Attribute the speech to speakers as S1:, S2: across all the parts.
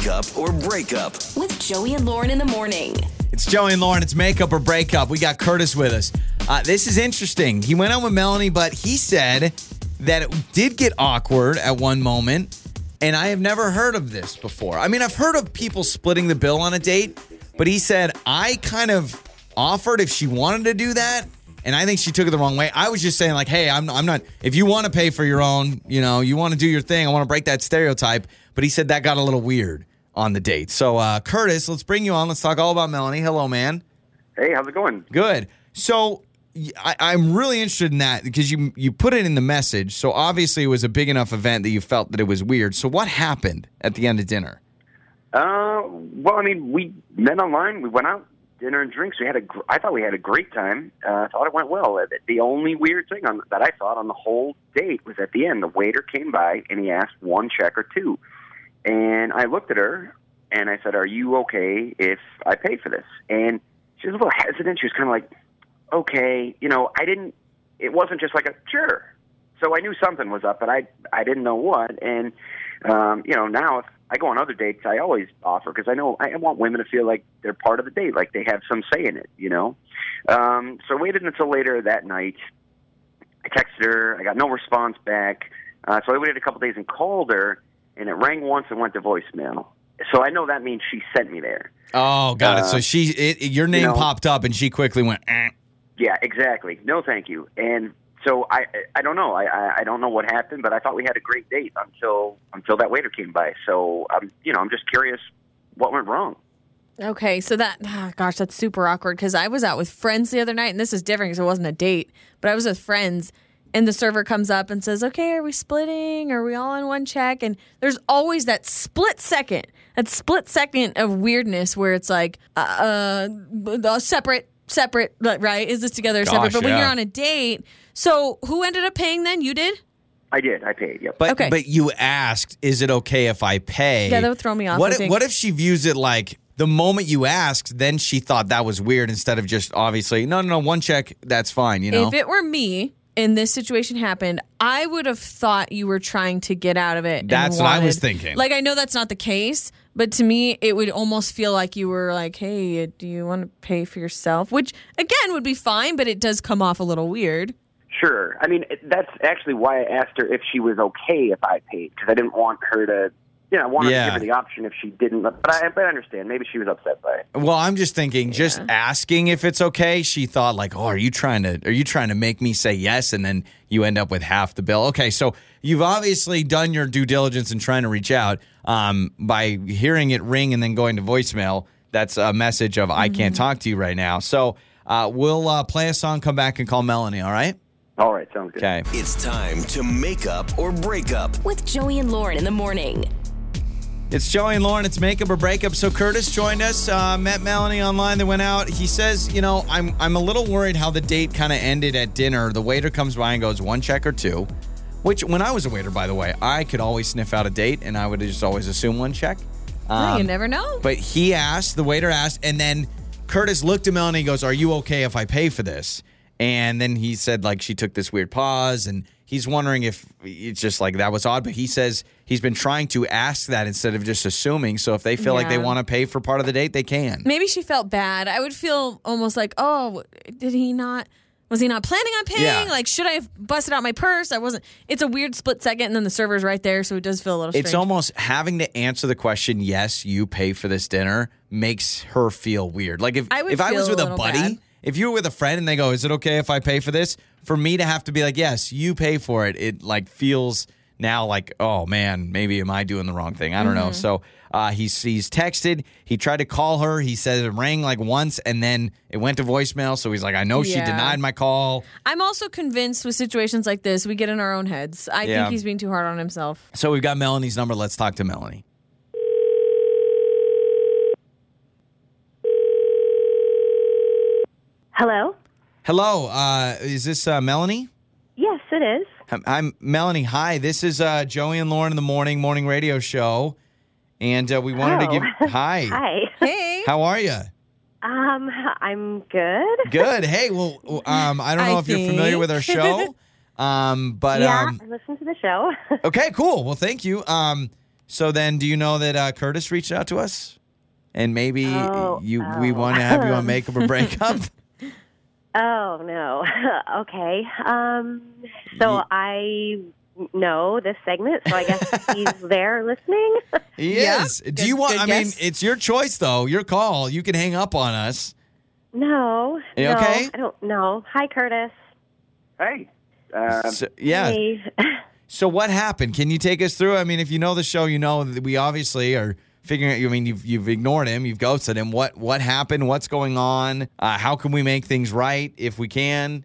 S1: Makeup or Breakup.
S2: With Joey and Lauren in the morning.
S3: It's Joey and Lauren. It's makeup or breakup. We got Curtis with us. Uh, this is interesting. He went out with Melanie, but he said that it did get awkward at one moment. And I have never heard of this before. I mean, I've heard of people splitting the bill on a date, but he said, I kind of offered if she wanted to do that. And I think she took it the wrong way. I was just saying, like, hey, I'm, I'm not, if you want to pay for your own, you know, you want to do your thing, I want to break that stereotype. But he said that got a little weird on the date. So, uh, Curtis, let's bring you on. Let's talk all about Melanie. Hello, man.
S4: Hey, how's it going?
S3: Good. So I, am really interested in that because you you put it in the message. So obviously it was a big enough event that you felt that it was weird. So what happened at the end of dinner?
S4: Uh, well, I mean, we met online. We went out, dinner and drinks. We had a. Gr- I thought we had a great time. Uh, I thought it went well. Uh, The only weird thing on, that I thought on the whole date was at the end. The waiter came by and he asked one check or two, and I looked at her and I said, "Are you okay if I pay for this?" And she was a little hesitant. She was kind of like, "Okay, you know, I didn't." It wasn't just like a sure. So I knew something was up, but I I didn't know what. And um, you know, now if I go on other dates, I always offer because I know I want women to feel like they're part of the date, like they have some say in it. You know. Um, so I waited until later that night. I texted her. I got no response back. Uh, so I waited a couple days and called her, and it rang once and went to voicemail. So I know that means she sent me there.
S3: Oh, got it.
S4: Uh,
S3: So she, it, your name
S4: know-
S3: popped up and she quickly went. Eh.
S4: Yeah, exactly. No, thank you. And so I, I don't know. I, I, I don't know what happened, but I thought we had a great date until until that waiter came by. So I'm, you know, I'm just curious what went wrong.
S5: Okay, so that ah, gosh, that's super awkward because I was out with friends the other night, and this is different because it wasn't a date, but I was with friends, and the server comes up and says, "Okay, are we splitting? Are we all on one check?" And there's always that split second, that split second of weirdness where it's like, uh, uh separate, separate, right? Is this together or separate?
S3: Gosh,
S5: But when you're on a date, so who ended up paying then? You did?
S4: I did. I paid. Yep.
S3: But
S5: Okay.
S3: but you asked, is it okay if I pay?
S5: Yeah, that would throw me off,
S3: What if, what if she views it like the moment you asked, then she thought that was weird instead of just obviously no no no one check that's fine you know.
S5: If it were me and this situation happened, I would have thought you were trying to get out of it. and
S3: That's what I was thinking.
S5: Like, I know that's not the case, but to me, it would almost feel like you were like, hey, do you want to pay for yourself? Which, again, would be fine, but it does come off a little weird.
S4: Sure. I mean, that's actually why I asked her if she was okay if I paid because I didn't want her to. You know, I wanted
S3: Yeah.
S4: to give her the option if she didn't. But I, but I understand. Maybe she was upset by it.
S3: Well, I'm just thinking, just asking if it's okay. She thought like, oh, are you trying to are you trying to make me say yes, and then you end up with half the bill? Okay, so you've obviously done your due diligence in trying to reach out um, by hearing it ring and then going to voicemail. That's a message of I can't talk to you right now. So uh, we'll uh, play a song, come back and call Melanie. All right?
S4: All right, sounds good.
S3: Okay.
S1: It's time to make up or break up.
S2: With Joey and Lauren in the morning.
S3: It's Joey and Lauren. It's makeup or breakup. So Curtis joined us, uh, met Melanie online. They went out. He says, you know, I'm I'm a little worried how the date kind of ended at dinner. The waiter comes by and goes, one check or two. Which, when I was a waiter, by the way, I could always sniff out a date, and I would just always assume one check.
S5: Yeah, you
S3: Um,
S5: never know.
S3: But he asked, the waiter asked, and then Curtis looked at Melanie and goes, Are you okay if I pay for this? And then he said, like, she took this weird pause, and he's wondering if it's just like that was odd. But he says he's been trying to ask that instead of just assuming. So if they feel like they want to pay for part of the date, they can.
S5: Maybe she felt bad. I would feel almost like, oh, did he not? Was he not planning on paying?
S3: Yeah.
S5: Like, should I have busted out my purse? I wasn't. It's a weird split second, and then the server's right there, so it does feel a little strange.
S3: It's almost having to answer the question, yes, you pay for this dinner, makes her feel weird. Like if
S5: I
S3: if I was with
S5: a
S3: a buddy,
S5: bad.
S3: If you were with a friend and they go, "Is it okay if I pay for this?" For me to have to be like, "Yes, you pay for it," it like feels now like, "Oh man, maybe am I doing the wrong thing?" I don't
S5: Mm-hmm.
S3: know. So uh, he's he's texted. He tried to call her. He says it rang like once and then it went to voicemail. So he's like, "I know she denied my call."
S5: I'm also convinced with situations like this, we get in our own heads. I
S3: Yeah.
S5: think he's being too hard on himself.
S3: So we've got Melanie's number. Let's talk to Melanie.
S6: Hello?
S3: Hello, uh, is this uh, Melanie?
S6: Yes, it is.
S3: I'm- I'm Melanie. Hi, this is uh, Joey and Lauren in the morning morning radio show, and uh, we wanted to
S6: Oh.
S3: give. Hi,
S6: Hi.
S5: Hey.
S3: how are you?
S6: Um, I'm good.
S3: Good. Hey, well, um, I don't know
S5: I
S3: if you're familiar with our show, um, but
S6: yeah,
S3: um,
S6: I listen to the show.
S3: okay, cool. Well, thank you. Um, So then, do you know that uh, Curtis reached out to us, and maybe
S6: Oh,
S3: you we
S6: oh.
S3: want to have you on makeup or breakup?
S6: Oh no. okay. Um. So
S3: Ye-
S6: I know this segment, so I guess he's there listening.
S3: He
S5: Yeah.
S3: is. Do
S5: Good-
S3: you want?
S5: good
S3: I mean, it's your choice, though. Your call. You can hang up on us.
S6: no.
S3: You
S6: no,
S3: okay?
S6: I don't know. Hi, Curtis.
S4: Hey. Uh,
S3: So, yeah.
S6: Hey.
S3: So what happened? Can you take us through? I mean, if you know the show, you know that we obviously are figuring out. I mean, you've you've ignored him, you've ghosted him. What what happened? What's going on? Uh, how can we make things right if we can?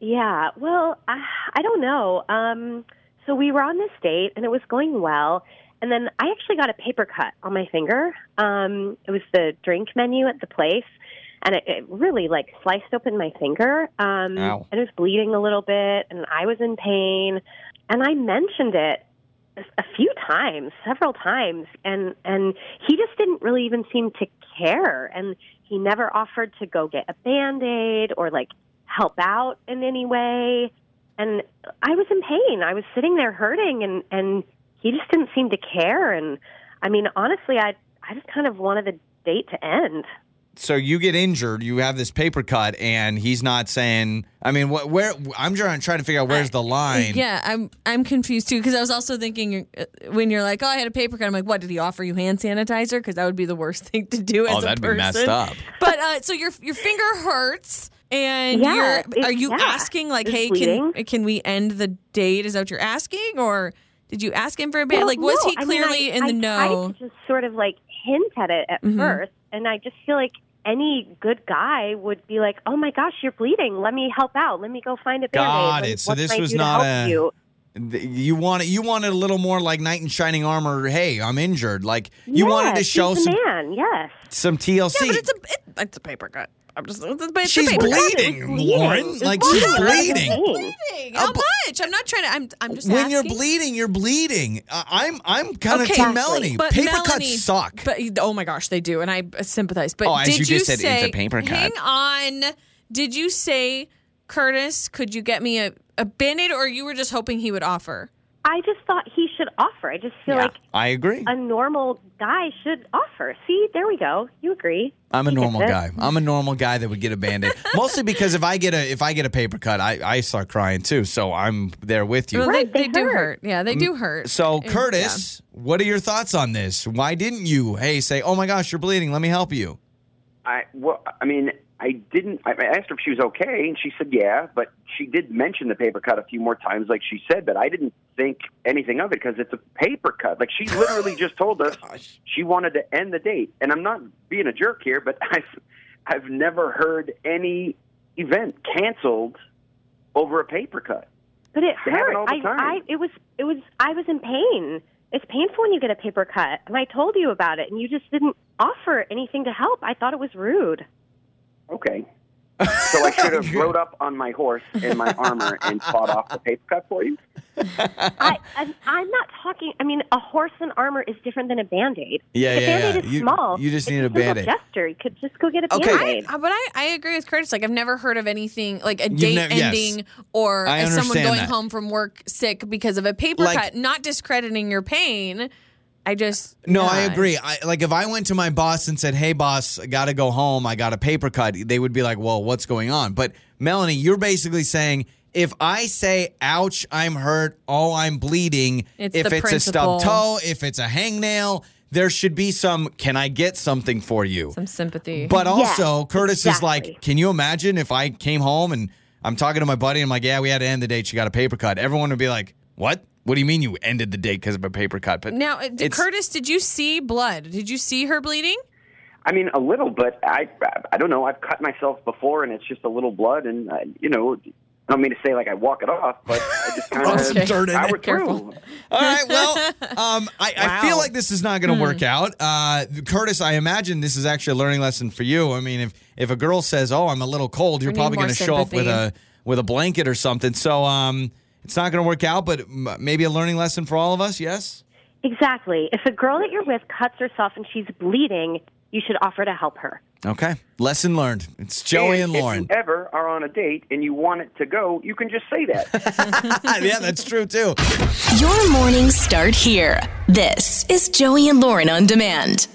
S6: Yeah, well, I, I don't know. Um, so we were on this date, and it was going well. And then I actually got a paper cut on my finger. Um, it was the drink menu at the place, and it, it really like sliced open my finger. Um,
S3: Ow.
S6: and it was bleeding a little bit, and I was in pain. And I mentioned it a few times, several times, and and he just didn't really even seem to care. And he never offered to go get a band aid or like help out in any way. And I was in pain. I was sitting there hurting, and and he just didn't seem to care. And I mean, honestly, I I just kind of wanted the date to end.
S3: So you get injured, you have this paper cut, and he's not saying. I mean, what? Where? I'm trying trying to figure out where's the line.
S5: Yeah, I'm I'm confused too because I was also thinking uh, when you're like, oh, I had a paper cut. I'm like, what did he offer you hand sanitizer? Because that would be the worst thing to do as
S3: Oh,
S5: a
S3: that'd be
S5: person.
S3: messed up.
S5: But uh, so your your finger hurts, and
S6: Yeah,
S5: you're are you
S6: yeah.
S5: asking like,
S6: It's
S5: hey,
S6: bleeding.
S5: can can we end the date? Is that what you're asking, or did you ask him for a bit?
S6: Well,
S5: like, was
S6: no,
S5: he
S6: I mean,
S5: clearly
S6: I-
S5: in the
S6: I
S5: know?
S6: tried to just sort of like hint at it at
S5: Mhm.
S6: first, and I just feel like any good guy would be like, "Oh my gosh, you're bleeding. Let me help out. Let me go find a band-aid.
S3: Got
S6: Let-
S3: it. So this was not a-
S6: You?
S3: You wanted you wanted a little more like knight in shining armor. Hey, I'm injured. Like you wanted to show some
S6: man. Yes.
S3: some TLC.
S5: yeah, but it's a it, it's a paper cut. I'm just it's a, it's
S3: She's
S5: a paper
S3: bleeding,
S6: It was bleeding.
S3: Lauren.
S6: It was
S3: Like she's
S6: bleeding. I was in
S3: bleeding.
S5: How much? I'm not trying to. I'm I'm just
S3: when
S5: asking.
S3: you're bleeding, you're bleeding. Uh, I'm I'm kind of
S5: Okay,
S3: team Melanie.
S5: But
S3: Paper
S5: Melanie,
S3: cuts suck.
S5: But oh my gosh, they do, and I sympathize. But
S3: Oh, as
S5: did
S3: you just said,
S5: say,
S3: it's a paper cut.
S5: Hang on. Did you say, Curtis? Could you get me a a band-aid, or you were just hoping he would offer?
S6: I just thought he should offer. I just feel
S5: Yeah.
S6: like
S3: I agree.
S6: a normal guy should offer. See, there we go. You agree?
S3: I'm a
S6: He
S3: normal guy. I'm a normal guy that would get a band-aid. Mostly because if I get a if I get a paper cut, I, I start crying too. So I'm there with you.
S5: Well,
S6: Right,
S5: they,
S6: they
S5: do
S6: hurt.
S5: hurt. Yeah, they mm, do hurt.
S3: So
S5: And-
S3: Curtis, what are your thoughts on this? Why didn't you, hey, say, "Oh my gosh, you're bleeding. Let me help you"?
S4: I well, I mean, I didn't. I I asked her if she was okay, and she said yeah. But she did mention the paper cut a few more times, like she said. But I didn't think anything of it because it's a paper cut. Like she literally just told us
S3: Gosh.
S4: she wanted to end the date. And I'm not being a jerk here, but I've I've never heard any event canceled over a paper cut.
S6: But it
S4: They happen
S6: hurt.
S4: all the
S6: I,
S4: time.
S6: I, it was, it was. I was in pain. It's painful when you get a paper cut, and I told you about it, and you just didn't offer anything to help. I thought it was rude.
S4: Okay. So I should have rode up on my horse in my armor and fought off the paper cut for you.
S6: I, I'm, I'm not talking. I mean, a horse in armor is different than a band aid.
S3: Yeah,
S6: the
S3: yeah,
S6: band aid
S3: yeah.
S6: is
S3: You-
S6: small.
S3: you just
S6: It's
S3: need a
S6: simple
S3: Band-Aid.
S6: Gesture. You could just go get a
S3: Okay.
S6: band aid.
S5: uh, but I, I agree with Curtis. Like I've never heard of anything like a
S3: You've
S5: date
S3: nev- yes.
S5: ending or someone going
S3: that.
S5: home from work sick because of a paper
S3: Like-
S5: cut. Not discrediting your pain. I just
S3: No, I agree. I like if I went to my boss and said, "Hey, boss, I got to go home. I got a paper cut." They would be like, "Well, what's going on?" But Melanie, you're basically saying if I say, "Ouch, I'm hurt. Oh, I'm bleeding."
S5: It's
S3: if it's
S5: principle.
S3: a stub toe, if it's a hangnail, there should be some. Can I get something for you?
S5: Some sympathy.
S3: But
S6: Yes,
S3: also, Curtis is like, can you imagine if I came home and I'm talking to my buddy and I'm like, yeah, we had to end the date. She got a paper cut. Everyone would be like, what? What do you mean you ended the date because of a paper cut? But
S5: now, uh, did Curtis, did you see blood? Did you see her bleeding?
S4: I mean, a little, but I I don't know. I've cut myself before, and it's just a little blood, and uh, you know, I don't mean to say like I walk it off, but I just kind
S3: Rub some
S4: of
S3: dirt in
S4: power
S3: it.
S4: through.
S5: Careful.
S3: All right. Well, um, I, I feel like this is not going to work out. Uh, Curtis, I imagine this is actually a learning lesson for you. I mean, if if a girl says, "Oh, I'm a little cold," you're
S5: need
S3: probably going to show up with a with a blanket or something. So, um, it's not going to work out. But maybe a learning lesson for all of us. Yes.
S6: Exactly. If a girl that you're with cuts herself and she's bleeding, you should offer to help her.
S3: Okay. Lesson learned. It's Joey and,
S4: if
S3: Lauren.
S4: you ever are on a date and you want it to go, you can just say that.
S3: yeah, that's true too.
S2: Your mornings start here. This is Joey and Lauren on demand.